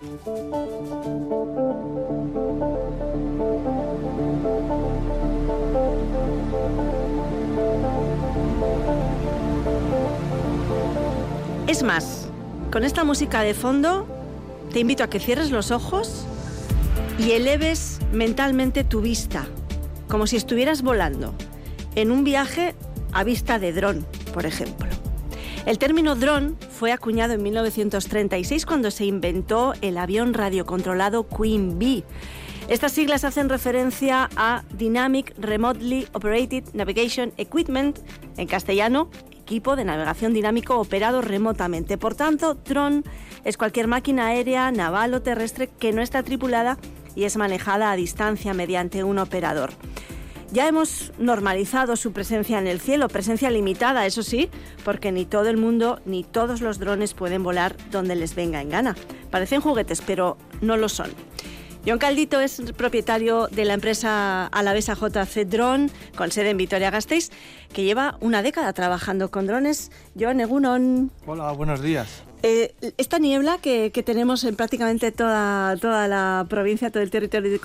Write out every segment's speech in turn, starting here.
Es más, con esta música de fondo, te invito a que cierres los ojos y eleves mentalmente tu vista, como si estuvieras volando, en un viaje a vista de dron, por ejemplo. El término dron fue acuñado en 1936 cuando se inventó el avión radiocontrolado Queen Bee. Estas siglas hacen referencia a Dynamic Remotely Operated Navigation Equipment, en castellano, equipo de navegación dinámico operado remotamente. Por tanto, dron es cualquier máquina aérea, naval o terrestre que no está tripulada y es manejada a distancia mediante un operador. Ya hemos normalizado su presencia en el cielo, presencia limitada, eso sí, porque ni todo el mundo ni todos los drones pueden volar donde les venga en gana. Parecen juguetes, pero no lo son. John Caldito es propietario de la empresa alavesa JC Drone, con sede en Vitoria-Gasteiz, que lleva una década trabajando con drones. John Egunon. Hola, buenos días. Eh, esta niebla que, tenemos en prácticamente toda, toda la provincia, todo el territorio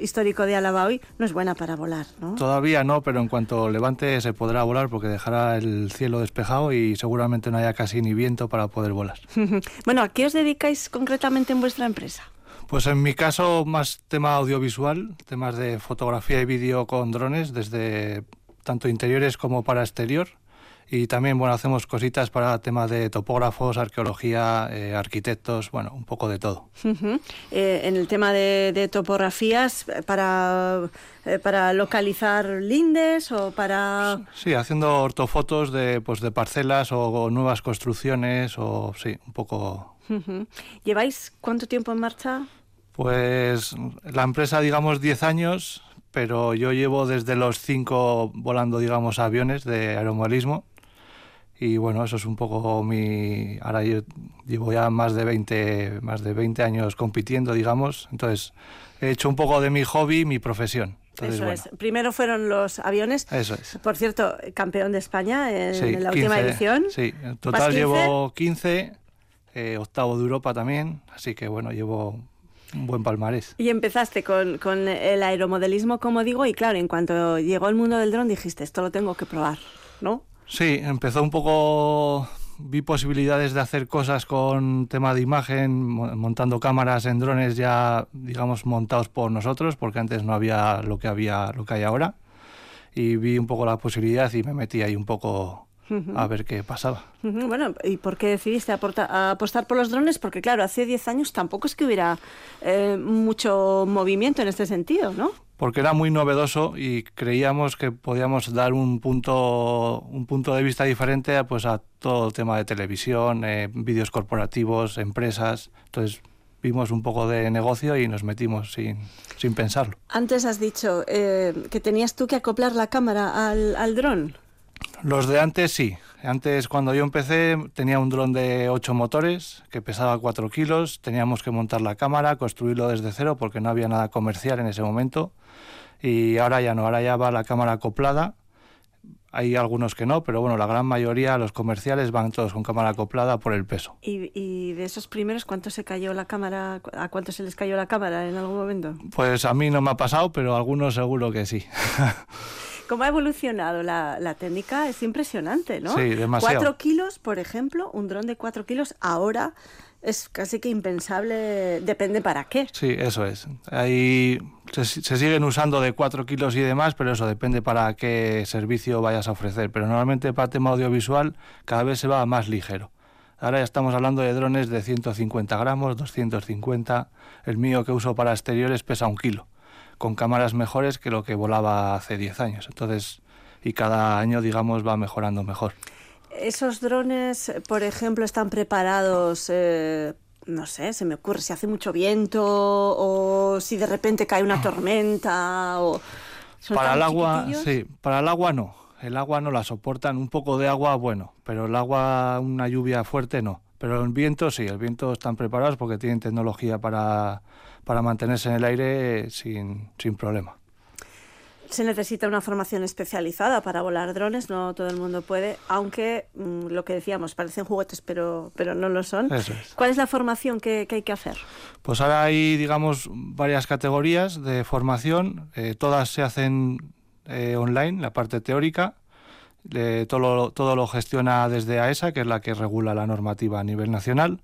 histórico de Álava hoy, no es buena para volar, ¿no? Todavía no, pero en cuanto levante se podrá volar porque dejará el cielo despejado y seguramente no haya casi ni viento para poder volar. bueno, ¿a qué os dedicáis concretamente en vuestra empresa? Pues en mi caso más tema audiovisual, temas de fotografía y vídeo con drones, desde tanto interiores como para exterior. Y también bueno hacemos cositas para temas de topógrafos, arqueología, eh, arquitectos, bueno, un poco de todo. Eh, en el tema de, topografías, para, eh, para localizar lindes o para... Sí, haciendo ortofotos de, pues, de parcelas o nuevas construcciones o sí, un poco ¿Lleváis cuánto tiempo en marcha? Pues la empresa, digamos, 10 años, pero yo llevo desde los 5 volando, digamos, aviones de aeromodelismo. Y bueno, eso es un poco mi... Ahora yo llevo ya más de 20, más de 20 años compitiendo, digamos. Entonces, he hecho un poco de mi hobby mi profesión. Eso es. Primero fueron los aviones. Eso es. Por cierto, campeón de España en, la última edición. Sí, en total llevo 15 eh, octavo de Europa también, así que bueno, llevo un buen palmarés. Y empezaste con, con, el aeromodelismo, como digo, y claro, en cuanto llegó el mundo del dron dijiste, esto lo tengo que probar, ¿no? Sí, empezó un poco, vi posibilidades de hacer cosas con tema de imagen, montando cámaras en drones ya, digamos, montados por nosotros, porque antes no había lo que había, lo que hay ahora, y vi un poco la posibilidad y me metí ahí un poco a ver qué pasaba. Bueno, ¿y por qué decidiste apostar por los drones? Porque claro, hace 10 años tampoco es que hubiera eh, mucho movimiento en este sentido, ¿no? Porque era muy novedoso y creíamos que podíamos dar un punto, un punto de vista diferente pues, a todo el tema de televisión, eh, vídeos corporativos, empresas. Entonces vimos un poco de negocio y nos metimos sin, sin pensarlo. Antes has dicho eh, que tenías tú que acoplar la cámara al, al dron. Los de antes sí. Antes, cuando yo empecé, tenía un dron de 8 motores que pesaba 4 kilos. Teníamos que montar la cámara, construirlo desde cero porque no había nada comercial en ese momento. Y ahora ya no, ahora ya va la cámara acoplada. Hay algunos que no, pero bueno, la gran mayoría, los comerciales, van todos con cámara acoplada por el peso. ¿Y, y de esos primeros, cuánto se cayó la cámara? ¿A cuánto se les cayó la cámara en algún momento? Pues a mí no me ha pasado, pero a algunos seguro que sí. cómo ha evolucionado la, técnica es impresionante, ¿no? Sí, demasiado. Cuatro kilos, por ejemplo, un dron de cuatro kilos ahora es casi que impensable, depende para qué. Sí, eso es. Ahí se, siguen usando de cuatro kilos y demás, pero eso depende para qué servicio vayas a ofrecer. Pero normalmente para tema audiovisual cada vez se va más ligero. Ahora ya estamos hablando de drones de 150 gramos, 250. El mío que uso para exteriores pesa un kilo con cámaras mejores que lo que volaba hace 10 años. Entonces, y cada año, digamos, va mejorando mejor. ¿Esos drones, por ejemplo, están preparados, eh, no sé, se me ocurre, si hace mucho viento o si de repente cae una tormenta o... Para el agua, sí, para el agua no. El agua no la soportan, un poco de agua, bueno, pero el agua, una lluvia fuerte, no. Pero el viento sí, el viento están preparados porque tienen tecnología para, para mantenerse en el aire sin, sin problema. Se necesita una formación especializada para volar drones, no todo el mundo puede, aunque mm, lo que decíamos, parecen juguetes, pero, pero no lo son. ¿Cuál es la formación que, hay que hacer? Pues ahora hay, digamos, varias categorías de formación, eh, todas se hacen eh, online, la parte teórica, todo, lo, todo lo gestiona desde AESA, e que es la que regula la normativa a nivel nacional.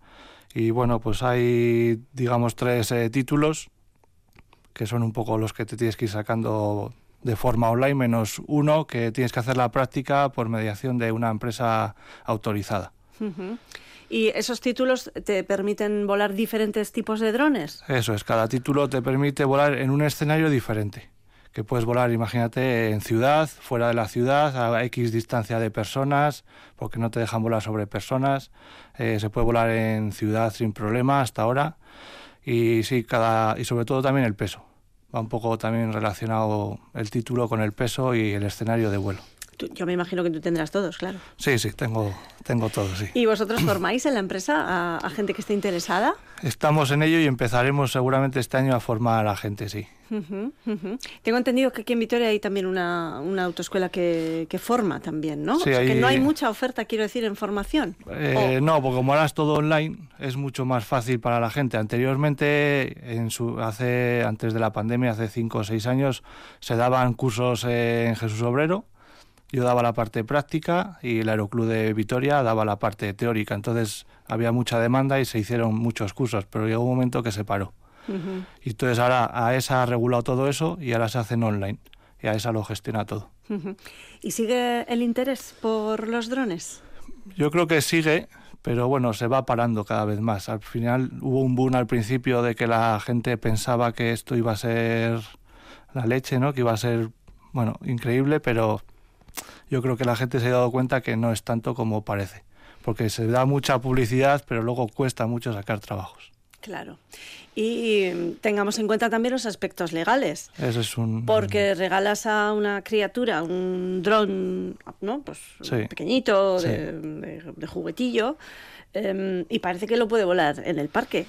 Y bueno, pues hay, digamos, tres eh, títulos que son un poco los que te tienes que ir sacando de forma online, menos uno que tienes que hacer la práctica por mediación de una empresa autorizada. ¿Y esos títulos te permiten volar diferentes tipos de drones? Eso es, cada título te permite volar en un escenario diferente. Que puedes volar, imagínate, en ciudad, fuera de la ciudad, a X distancia de personas, porque no te dejan volar sobre personas. Eh, se puede volar en ciudad sin problema hasta ahora. Y sí, cada, y sobre todo también el peso va un poco también relacionado el título con el peso y el escenario de vuelo. Yo me imagino que tú tendrás todos, claro. Sí, sí, tengo, tengo todos, sí. ¿Y vosotros formáis en la empresa a, gente que esté interesada? Estamos en ello y empezaremos seguramente este año a formar a gente, sí. Tengo entendido que aquí en Vitoria hay también una, autoescuela que, forma también, ¿no? que no hay mucha oferta, quiero decir, en formación. Eh, no, porque como ahora es todo online, es mucho más fácil para la gente. Anteriormente, en su, hace antes de la pandemia, hace cinco o seis años, se daban cursos en Jesús Obrero. Yo daba la parte práctica y el Aeroclub de Vitoria daba la parte teórica. Entonces había mucha demanda y se hicieron muchos cursos, pero llegó un momento que se paró. Y entonces ahora AESA ha regulado todo eso y ahora se hacen online. Y AESA lo gestiona todo. ¿Y sigue el interés por los drones? Yo creo que sigue, pero bueno, se va parando cada vez más. Al final hubo un boom al principio de que la gente pensaba que esto iba a ser la leche, ¿no? Que iba a ser, bueno, increíble, pero yo creo que la gente se ha dado cuenta que no es tanto como parece. Porque se da mucha publicidad, pero luego cuesta mucho sacar trabajos. Claro. Y tengamos en cuenta también los aspectos legales. Eso es un... Porque regalas a una criatura un dron, ¿no? Pues pequeñito, de, juguetillo, em, y parece que lo puede volar en el parque.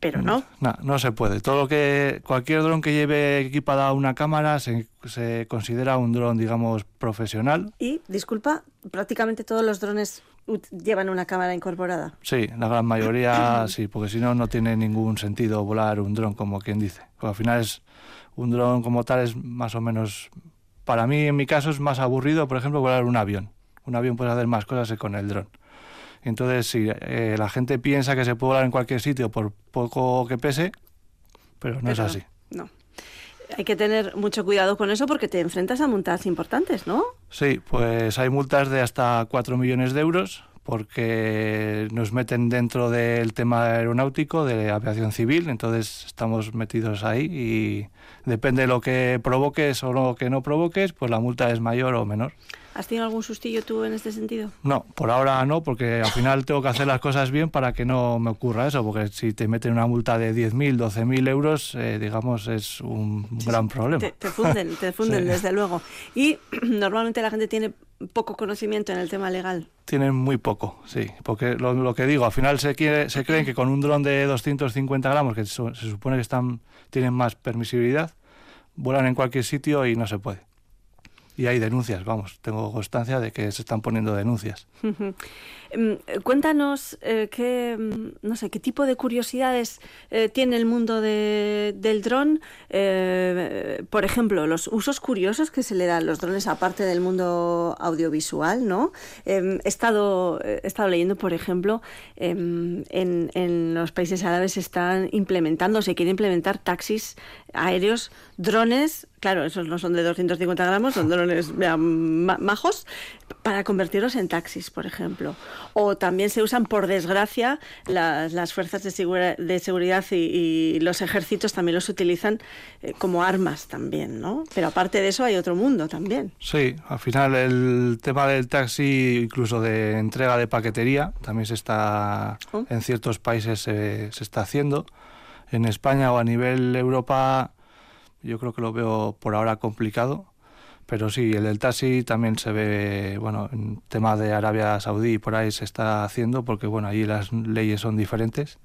Pero no. No, no se puede. Todo lo que cualquier dron que lleve equipada una cámara se, se considera un dron, digamos, profesional. Y, disculpa, prácticamente todos los drones llevan una cámara incorporada. Sí, la gran mayoría sí, porque si no, no tiene ningún sentido volar un dron, como quien dice. al final es un dron como tal es más o menos, para mí en mi caso es más aburrido, por ejemplo, volar un avión. Un avión puede hacer más cosas que con el dron. Entonces, si eh, la gente piensa que se puede volar en cualquier sitio por poco que pese, pero no es así. No. Hay que tener mucho cuidado con eso porque te enfrentas a multas importantes, ¿no? Sí, pues hay multas de hasta 4 millones de euros porque nos meten dentro del tema aeronáutico, de aviación civil, entonces estamos metidos ahí y depende de lo que provoques o lo que no provoques, pues la multa es mayor o menor. ¿Has tenido algún sustillo tú en este sentido? No, por ahora no, porque al final tengo que hacer las cosas bien para que no me ocurra eso, porque si te meten una multa de 10.000, 12.000 euros, eh, digamos, es un gran problema. Te, funden, te funden desde luego. Y normalmente la gente tiene poco conocimiento en el tema legal. Tienen muy poco, sí, porque lo, que digo, al final se, quiere, se creen que con un dron de 250 gramos, que se supone que están, tienen más permisibilidad, vuelan en cualquier sitio y no se puede y hay denuncias, vamos, tengo constancia de que se están poniendo denuncias. Em, cuéntanos eh, qué, mm, no sé, qué tipo de curiosidades eh, tiene el mundo del dron. Eh, por ejemplo, los usos curiosos que se le dan los drones aparte del mundo audiovisual, ¿no? Em, he, estado, he estado leyendo, por ejemplo, em, en, en los países árabes se están implementando, se quieren implementar taxis aéreos, drones claro, esos no son de 250 gramos, son drones majos, para convertirlos en taxis, por ejemplo. O también se usan, por desgracia, las, fuerzas de, de seguridad y, los ejércitos también los utilizan eh, como armas también, ¿no? Pero aparte de eso hay otro mundo también. Sí, al final el tema del taxi, incluso de entrega de paquetería, también se está, oh. en ciertos países se, se está haciendo. En España o a nivel Europa yo creo que lo veo por ahora complicado, pero sí, el del taxi también se ve, bueno, en tema de Arabia Saudí y por ahí se está haciendo porque, bueno, allí las leyes son diferentes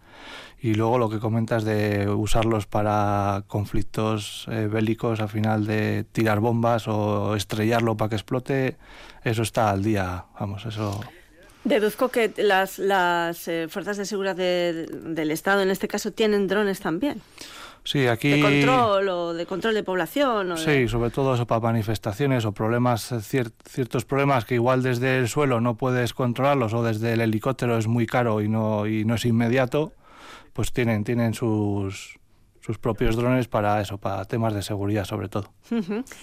Y luego lo que comentas de usarlos para conflictos eh, bélicos, al final de tirar bombas o estrellarlo para que explote, eso está al día, vamos, eso... Deduzco que las, las eh, fuerzas de seguridad del Estado, en este caso, tienen drones también. Sí, aquí... De control o de control de población. sí, sobre todo eso para manifestaciones o problemas, eh, ciertos problemas que igual desde el suelo no puedes controlarlos o desde el helicóptero es muy caro y no, y no es inmediato, pues tienen, tienen sus, sus propios drones para eso, para temas de seguridad sobre todo.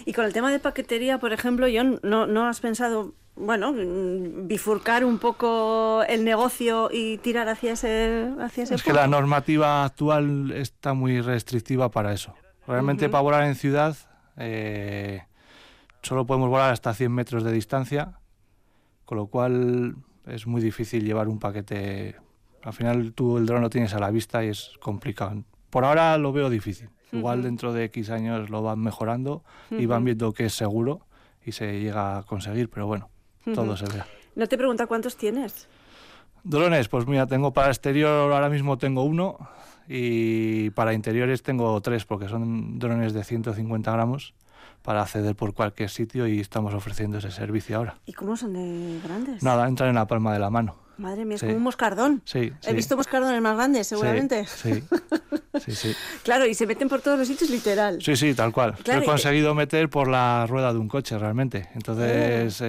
Y con el tema de paquetería, por ejemplo, John, ¿no, no has pensado bueno, bifurcar un poco el negocio y tirar hacia ese, hacia ese Es que la normativa actual está muy restrictiva para eso. Realmente para volar en ciudad eh, solo podemos volar hasta 100 metros de distancia, con lo cual es muy difícil llevar un paquete. Al final tú el dron lo tienes a la vista y es complicado. Por ahora lo veo difícil. Igual dentro de X años lo van mejorando y van viendo que es seguro y se llega a conseguir, pero bueno todo se vea. No te pregunta cuántos tienes. Drones, pues mira, tengo para exterior ahora mismo tengo uno y para interiores tengo tres porque son drones de 150 gramos para acceder por cualquier sitio y estamos ofreciendo ese servicio ahora. ¿Y cómo son de grandes? Nada, entran en la palma de la mano. Madre mía, es como un moscardón. Sí, He visto moscardones más grandes, seguramente. Sí, sí, sí, claro, y se meten por todos los sitios literal. Sí, sí, tal cual. he conseguido meter por la rueda de un coche realmente. Entonces oh.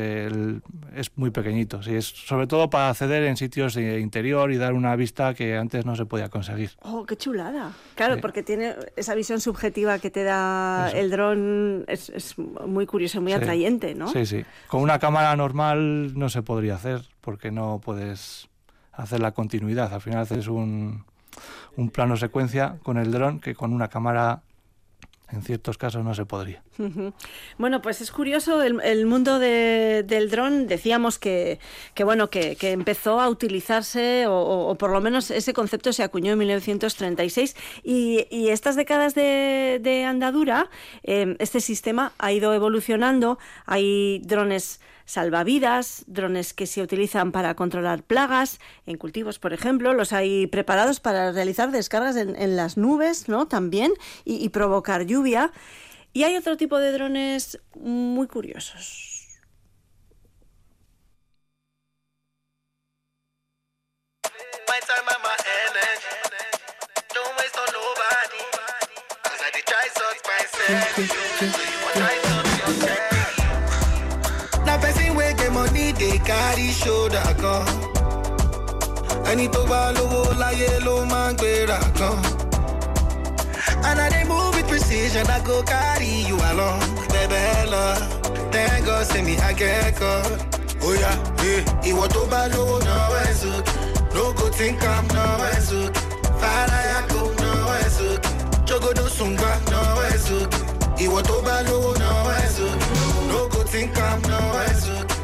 es muy pequeñito. Sí, es sobre todo para acceder en sitios de interior y dar una vista que antes no se podía conseguir. Oh, qué chulada. Claro, porque tiene esa visión subjetiva que te da el dron. Es, es, muy curioso, muy atrayente, ¿no? Sí, sí. Con una cámara normal no se podría hacer porque no puedes hacer la continuidad. Al final haces un, un plano secuencia con el dron que con una cámara en ciertos casos no se podría. Bueno, pues es curioso el, mundo del dron. Decíamos que, que bueno que, empezó a utilizarse o, por lo menos ese concepto se acuñó en 1936 y, y estas décadas de, andadura eh, este sistema ha ido evolucionando. Hay drones salvavidas, drones que se utilizan para controlar plagas en cultivos, por ejemplo, los hay preparados para realizar descargas en, las nubes, ¿no? También y, provocar lluvia. Y hay otro tipo de drones muy curiosos. Carry shoulder gan. ẹni tó bá lówó láyé ló máa ń gbéra gan. And I dey move with precision, I go carry you along. Baby, love, thank God, send me. Oh yeah, yeah. Ìwọ tó bá lówó náwó ẹ̀ sókè. No go think I'm náwó ẹ̀ sókè. Fàlàyà kò náwó ẹ̀ sókè. Jogodo sùngbà náwó ẹ̀ sókè. Ìwọ tó bá lówó náwó ẹ̀ sókè. No go think I'm náwó ẹ̀ sókè.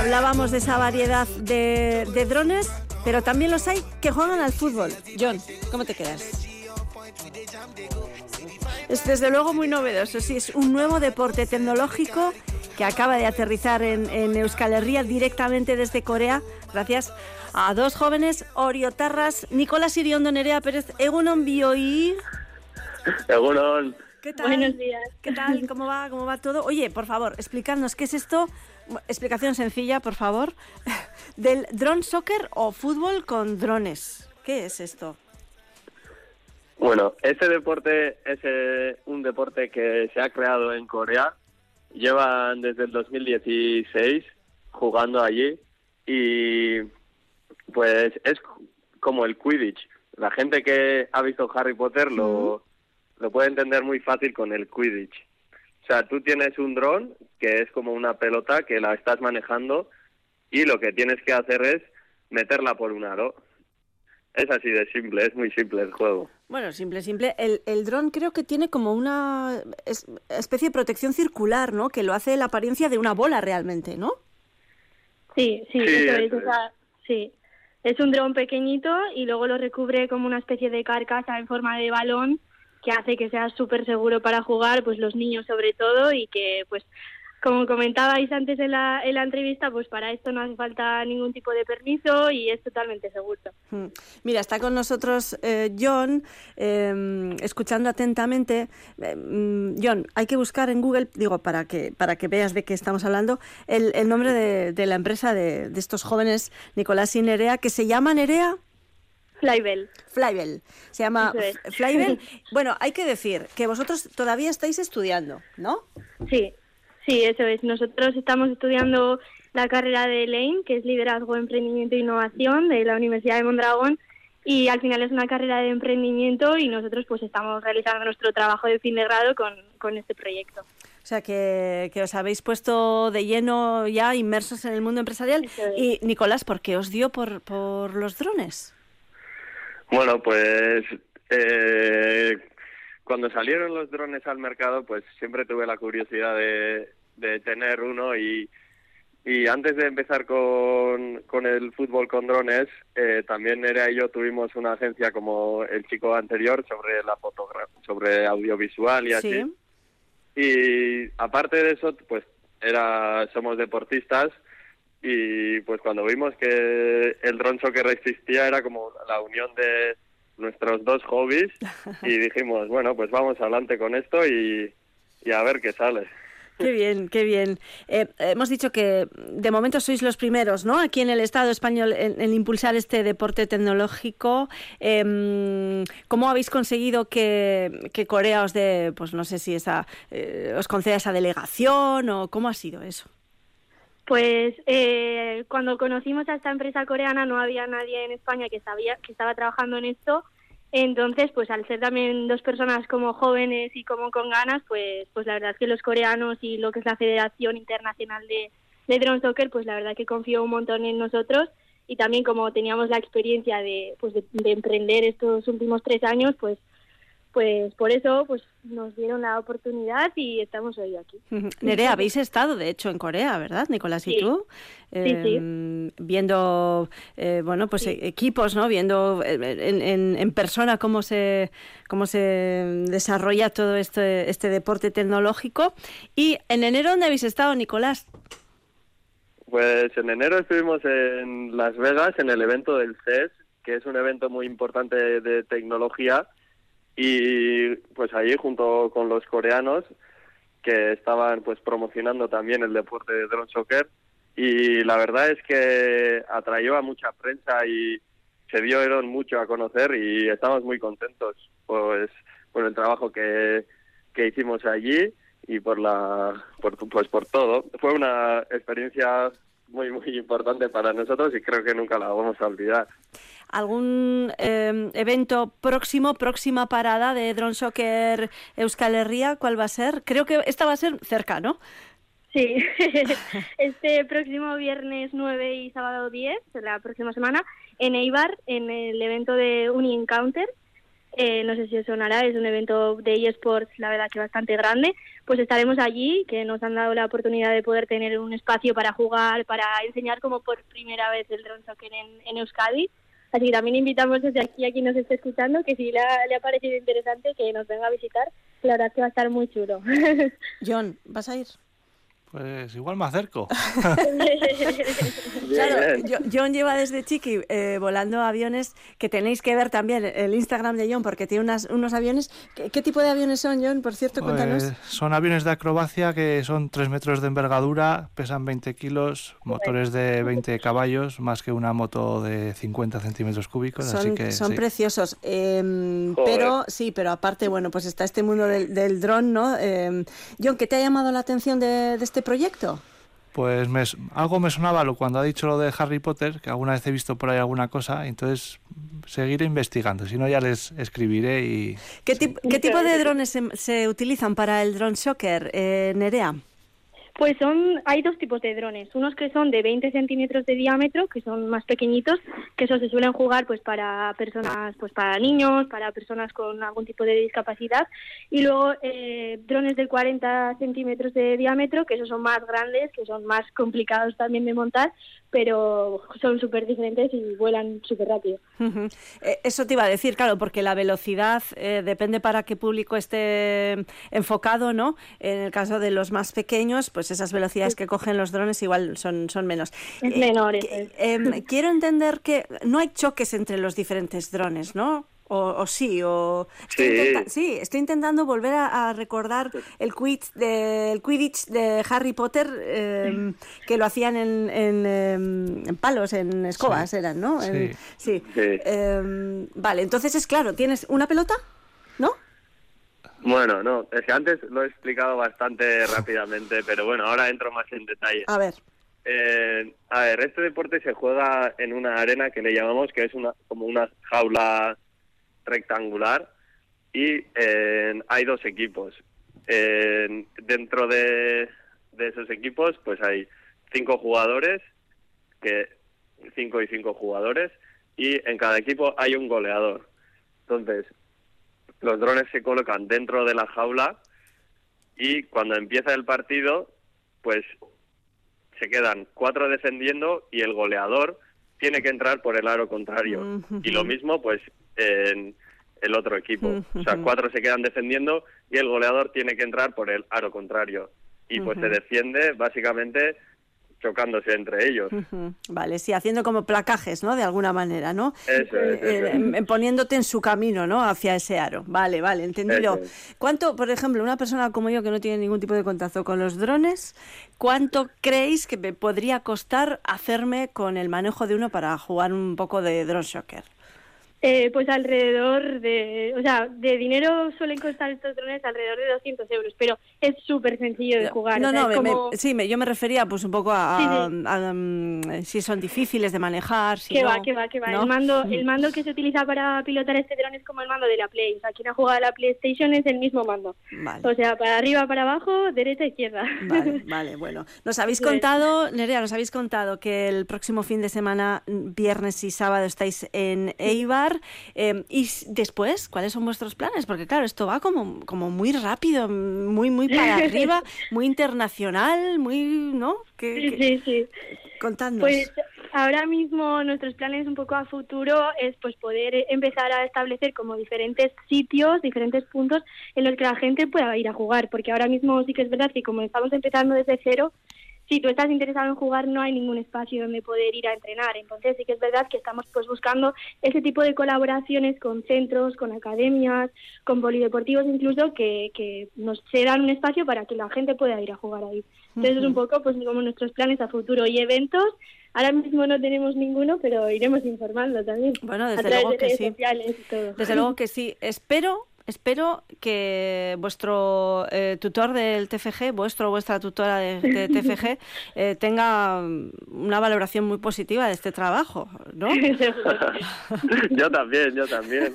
Hablábamos de esa variedad de, drones, pero también los hay que juegan al fútbol. John, ¿cómo te quedas? Es desde luego muy novedoso, sí, es un nuevo deporte tecnológico que acaba de aterrizar en, Euskal Herria directamente desde Corea, gracias a dos jóvenes oriotarras, Nicolás Iriondo, Nerea Pérez, Egunon Bioi. Egunon. ¿Qué tal? Buenos días. ¿Qué tal? ¿Cómo va? ¿Cómo va todo? Oye, por favor, explícanos qué es esto explicación sencilla, por favor, del drone soccer o fútbol con drones. ¿Qué es esto? Bueno, este deporte es eh, un deporte que se ha creado en Corea. Llevan desde el 2016 jugando allí y pues es como el Quidditch. La gente que ha visto Harry Potter lo, lo puede entender muy fácil con el Quidditch. O sea, tú tienes un dron que es como una pelota que la estás manejando y lo que tienes que hacer es meterla por un aro. Es así de simple, es muy simple el juego. Bueno, simple, simple. El, el dron creo que tiene como una especie de protección circular, ¿no? Que lo hace la apariencia de una bola realmente, ¿no? Sí, sí, es, sí. Es un dron pequeñito y luego lo recubre como una especie de carcasa en forma de balón que hace que sea súper seguro para jugar, pues los niños sobre todo, y que pues como comentabais antes en la, en la entrevista, pues para esto no hace falta ningún tipo de permiso y es totalmente seguro. Hmm. Mira, está con nosotros eh, John, em, escuchando atentamente. Em, John, hay que buscar en Google, digo, para que, para que veas de qué estamos hablando, el, nombre de, de, la empresa de, de, estos jóvenes, Nicolás y Nerea, que se llama Nerea. Flybell. Flybell. Se llama Flybell. Bueno, hay que decir que vosotros todavía estáis estudiando, ¿no? Sí, Sí, eso es. Nosotros estamos estudiando la carrera de Lane, que es Liderazgo, Emprendimiento e Innovación de la Universidad de Mondragón y al final es una carrera de emprendimiento y nosotros pues estamos realizando nuestro trabajo de fin de grado con, con este proyecto. O sea, que, que, os habéis puesto de lleno ya inmersos en el mundo empresarial. Y Nicolás, ¿por qué os dio por, por los drones? Bueno, pues eh, cuando salieron los drones al mercado, pues siempre tuve la curiosidad de, de tener uno y, y antes de empezar con, con el fútbol con drones, eh, también era y yo tuvimos una agencia como el chico anterior sobre la fotografía, sobre audiovisual y así. Y aparte de eso, pues era somos deportistas y pues cuando vimos que el drone soccer existía era como la unión de nuestros dos hobbies y dijimos, bueno, pues vamos adelante con esto y, y a ver qué sale. Qué bien, qué bien. Eh, hemos dicho que de momento sois los primeros, ¿no? Aquí en el Estado español en, impulsar este deporte tecnológico. Eh, ¿Cómo habéis conseguido que, que, Corea os dé, pues no sé si esa, eh, os conceda esa delegación o cómo ha sido eso? Pues eh, cuando conocimos a esta empresa coreana no había nadie en España que sabía que estaba trabajando en esto. Entonces, pues al ser también dos personas como jóvenes y como con ganas, pues, pues la verdad es que los coreanos y lo que es la Federación Internacional de, de Drone Soccer, pues la verdad que confío un montón en nosotros y también como teníamos la experiencia de, pues de emprender estos últimos tres años, pues pues por eso pues nos dieron la oportunidad y estamos hoy aquí. Nerea, habéis estado de hecho en Corea, ¿verdad, Nicolás y tú? Em, viendo eh, bueno pues equipos, ¿no? Viendo eh, en, en, persona cómo se cómo se desarrolla todo este este deporte tecnológico. Y en enero dónde habéis estado, Nicolás? Pues en enero estuvimos en Las Vegas en el evento del CES, que es un evento muy importante de tecnología y pues allí junto con los coreanos que estaban pues promocionando también el deporte de drone soccer. Y la verdad es que atrayó a mucha prensa y se dieron mucho a conocer y estamos muy contentos pues por el trabajo que, que hicimos allí y por la por, pues por todo. Fue una experiencia muy muy importante para nosotros y creo que nunca la vamos a olvidar algún eh, evento próximo, próxima parada de Drone Soccer Euskal Herria, ¿cuál va a ser? Creo que esta va a ser cerca, ¿no? Sí, este próximo viernes 9 y sábado 10, la próxima semana, en Eibar, en el evento de Uni Encounter, eh, no sé si os sonará, es un evento de eSports, la verdad que bastante grande, pues estaremos allí, que nos han dado la oportunidad de poder tener un espacio para jugar, para enseñar como por primera vez el drone soccer en, en Euskadi Así que también invitamos desde aquí a quien nos esté escuchando que si le ha, parecido interesante que nos venga a visitar, la verdad que va a estar muy chulo. John, ¿vas a ir? Pues igual me acerco. claro, John lleva desde chiqui eh, volando aviones que tenéis que ver también el Instagram de John porque tiene unas, unos aviones. ¿Qué, tipo de aviones son, John? Por cierto, cuéntanos. Pues son aviones de acrobacia que son 3 metros de envergadura, pesan 20 kilos, motores de 20 caballos, más que una moto de 50 centímetros cúbicos. Son, así que, son preciosos. Em, pero sí, pero aparte, bueno, pues está este mundo del, del dron, ¿no? Em, John, ¿qué te ha llamado la atención de, de este este proyecto? Pues me, algo me sonaba lo, cuando ha dicho lo de Harry Potter, que alguna vez he visto por ahí alguna cosa, entonces seguiré investigando, si no ya les escribiré y... ¿Qué, ¿qué tipo de drones se, se, utilizan para el drone shocker, eh, Nerea? Pues son, hay dos tipos de drones, unos que son de 20 centímetros de diámetro, que son más pequeñitos, que eso se suelen jugar pues para personas, pues para niños, para personas con algún tipo de discapacidad, y luego eh, drones de 40 centímetros de diámetro, que esos son más grandes, que son más complicados también de montar, pero son súper diferentes y vuelan súper rápido. Eh, eso te iba a decir, claro, porque la velocidad eh, depende para qué público esté enfocado, ¿no? En el caso de los más pequeños, pues esas velocidades que cogen los drones igual son, son menos. Es menor. Em, quiero entender que no hay choques entre los diferentes drones, ¿no? O, sí, o estoy, estoy intentando volver a, recordar el, Quidditch de, el Quidditch de Harry Potter em, que lo hacían en, em, en, palos, en escobas eran, ¿no? Sí. sí. Em, vale, entonces es claro, ¿tienes una pelota? ¿No? Bueno, no, es que antes lo he explicado bastante rápidamente, pero bueno, ahora entro más en detalle. A ver. Eh, a ver, este deporte se juega en una arena que le llamamos que es una como una jaula rectangular y eh, hay dos equipos. Eh, dentro de, esos equipos pues hay cinco jugadores, que cinco y cinco jugadores, y en cada equipo hay un goleador. Entonces, los drones se colocan dentro de la jaula y cuando empieza el partido, pues se quedan cuatro defendiendo y el goleador tiene que entrar por el aro contrario. Y lo mismo, pues, en el otro equipo. O sea, cuatro se quedan defendiendo y el goleador tiene que entrar por el aro contrario. Y pues se defiende básicamente chocándose entre ellos. Vale, sí, haciendo como placajes, ¿no? De alguna manera, ¿no? Eso es, eh, em, poniéndote en su camino, ¿no? Hacia ese aro. Vale, vale, entendido. ¿Cuánto, por ejemplo, una persona como yo que no tiene ningún tipo de contacto con los drones, cuánto creéis que me podría costar hacerme con el manejo de uno para jugar un poco de drone shocker? Eh, pues alrededor de, o sea, de dinero suelen costar estos drones alrededor de 200 euros, pero es súper sencillo de jugar. No, no, sí, me, yo me refería pues un poco a, mm, si son difíciles de manejar. Si que va, que va, que va. El, mando, el mando que se utiliza para pilotar este dron es como el mando de la Play. O sea, quien ha jugado a la PlayStation es el mismo mando. O sea, para arriba, para abajo, derecha, izquierda. Vale, vale, bueno. Nos habéis contado, Nerea, nos habéis contado que el próximo fin de semana, viernes y sábado, estáis en Eibar Em, y después, ¿cuáles son vuestros planes? Porque claro, esto va como, como muy rápido, muy, muy para arriba, muy internacional, muy, ¿no? sí, sí, sí. Contadnos. Pues ahora mismo nuestros planes un poco a futuro es pues poder empezar a establecer como diferentes sitios, diferentes puntos en los que la gente pueda ir a jugar, porque ahora mismo sí que es verdad que como estamos empezando desde cero, si tú estás interesado en jugar no hay ningún espacio donde poder ir a entrenar. Entonces sí que es verdad que estamos pues buscando ese tipo de colaboraciones con centros, con academias, con polideportivos incluso que, que nos dan un espacio para que la gente pueda ir a jugar ahí. Entonces es un poco pues como nuestros planes a futuro y eventos. Ahora mismo no tenemos ninguno, pero iremos informando también. Bueno, desde luego que sí. Desde luego que sí. Espero espero que vuestro eh, tutor del TFG, vuestro o vuestra tutora de, TFG, eh, tenga una valoración muy positiva de este trabajo, ¿no? yo también, yo también.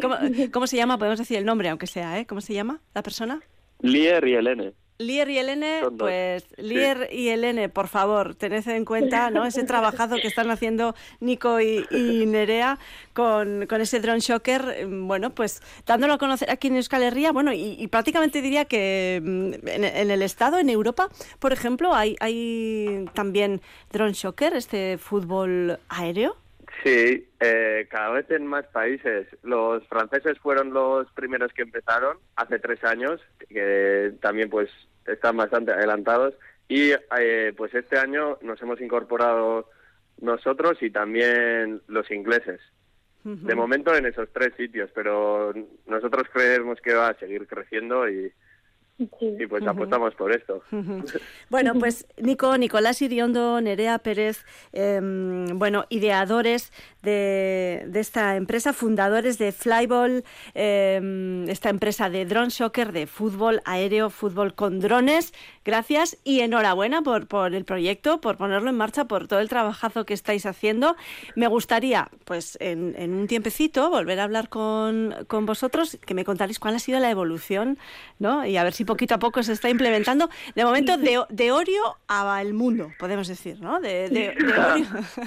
¿Cómo, se llama? Podemos decir el nombre, aunque sea, ¿eh? ¿Cómo se llama la persona? Lier y Elene. Lier y Elene, pues Lier y Elene, por favor, tened en cuenta ¿no? ese trabajazo que están haciendo Nico y, Nerea con, ese drone shocker, bueno, pues dándolo a conocer aquí en Euskal Herria, bueno, y, prácticamente diría que mm, en, el Estado, en Europa, por ejemplo, hay, hay también drone shocker, este fútbol aéreo. Sí, eh, cada vez en más países. Los franceses fueron los primeros que empezaron hace tres años, que también pues están bastante adelantados y eh, pues este año nos hemos incorporado nosotros y también los ingleses. De momento en esos tres sitios, pero nosotros creemos que va a seguir creciendo y, y pues apostamos por esto. Bueno, pues Nico, Nicolás Iriondo, Nerea Pérez, em, bueno, ideadores de, de, esta empresa, fundadores de Flyball, em, esta empresa de drone shocker, de fútbol aéreo, fútbol con drones. Gracias y enhorabuena por, por el proyecto, por ponerlo en marcha, por todo el trabajazo que estáis haciendo. Me gustaría, pues en, en un tiempecito, volver a hablar con, con vosotros, que me contaréis cuál ha sido la evolución, ¿no? Y a ver si poquito a poco se está implementando. De momento, de, de Orio a el mundo, podemos decir, ¿no? De, de, Orio,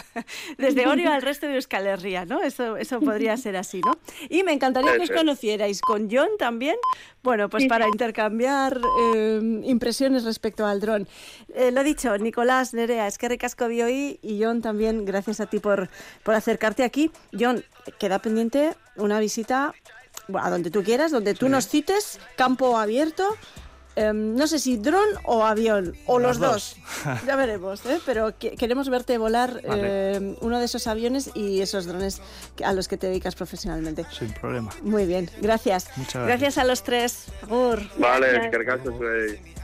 desde Orio al resto de Euskal Herria, ¿no? Eso, eso podría ser así, ¿no? Y me encantaría que os conocierais con John también, bueno, pues para intercambiar eh, impresiones respecto al dron. Eh, lo dicho, Nicolás, Nerea, es que recasco de hoy y John también, gracias a ti por, por acercarte aquí. John, queda pendiente una visita a donde tú quieras, donde tú nos cites, campo abierto. Em, no sé si dron o avión, o los, dos. ya veremos, ¿eh? pero queremos verte volar em, uno de esos aviones y esos drones a los que te dedicas profesionalmente. Sin problema. Muy bien, gracias. Muchas gracias. a los tres. Vale, que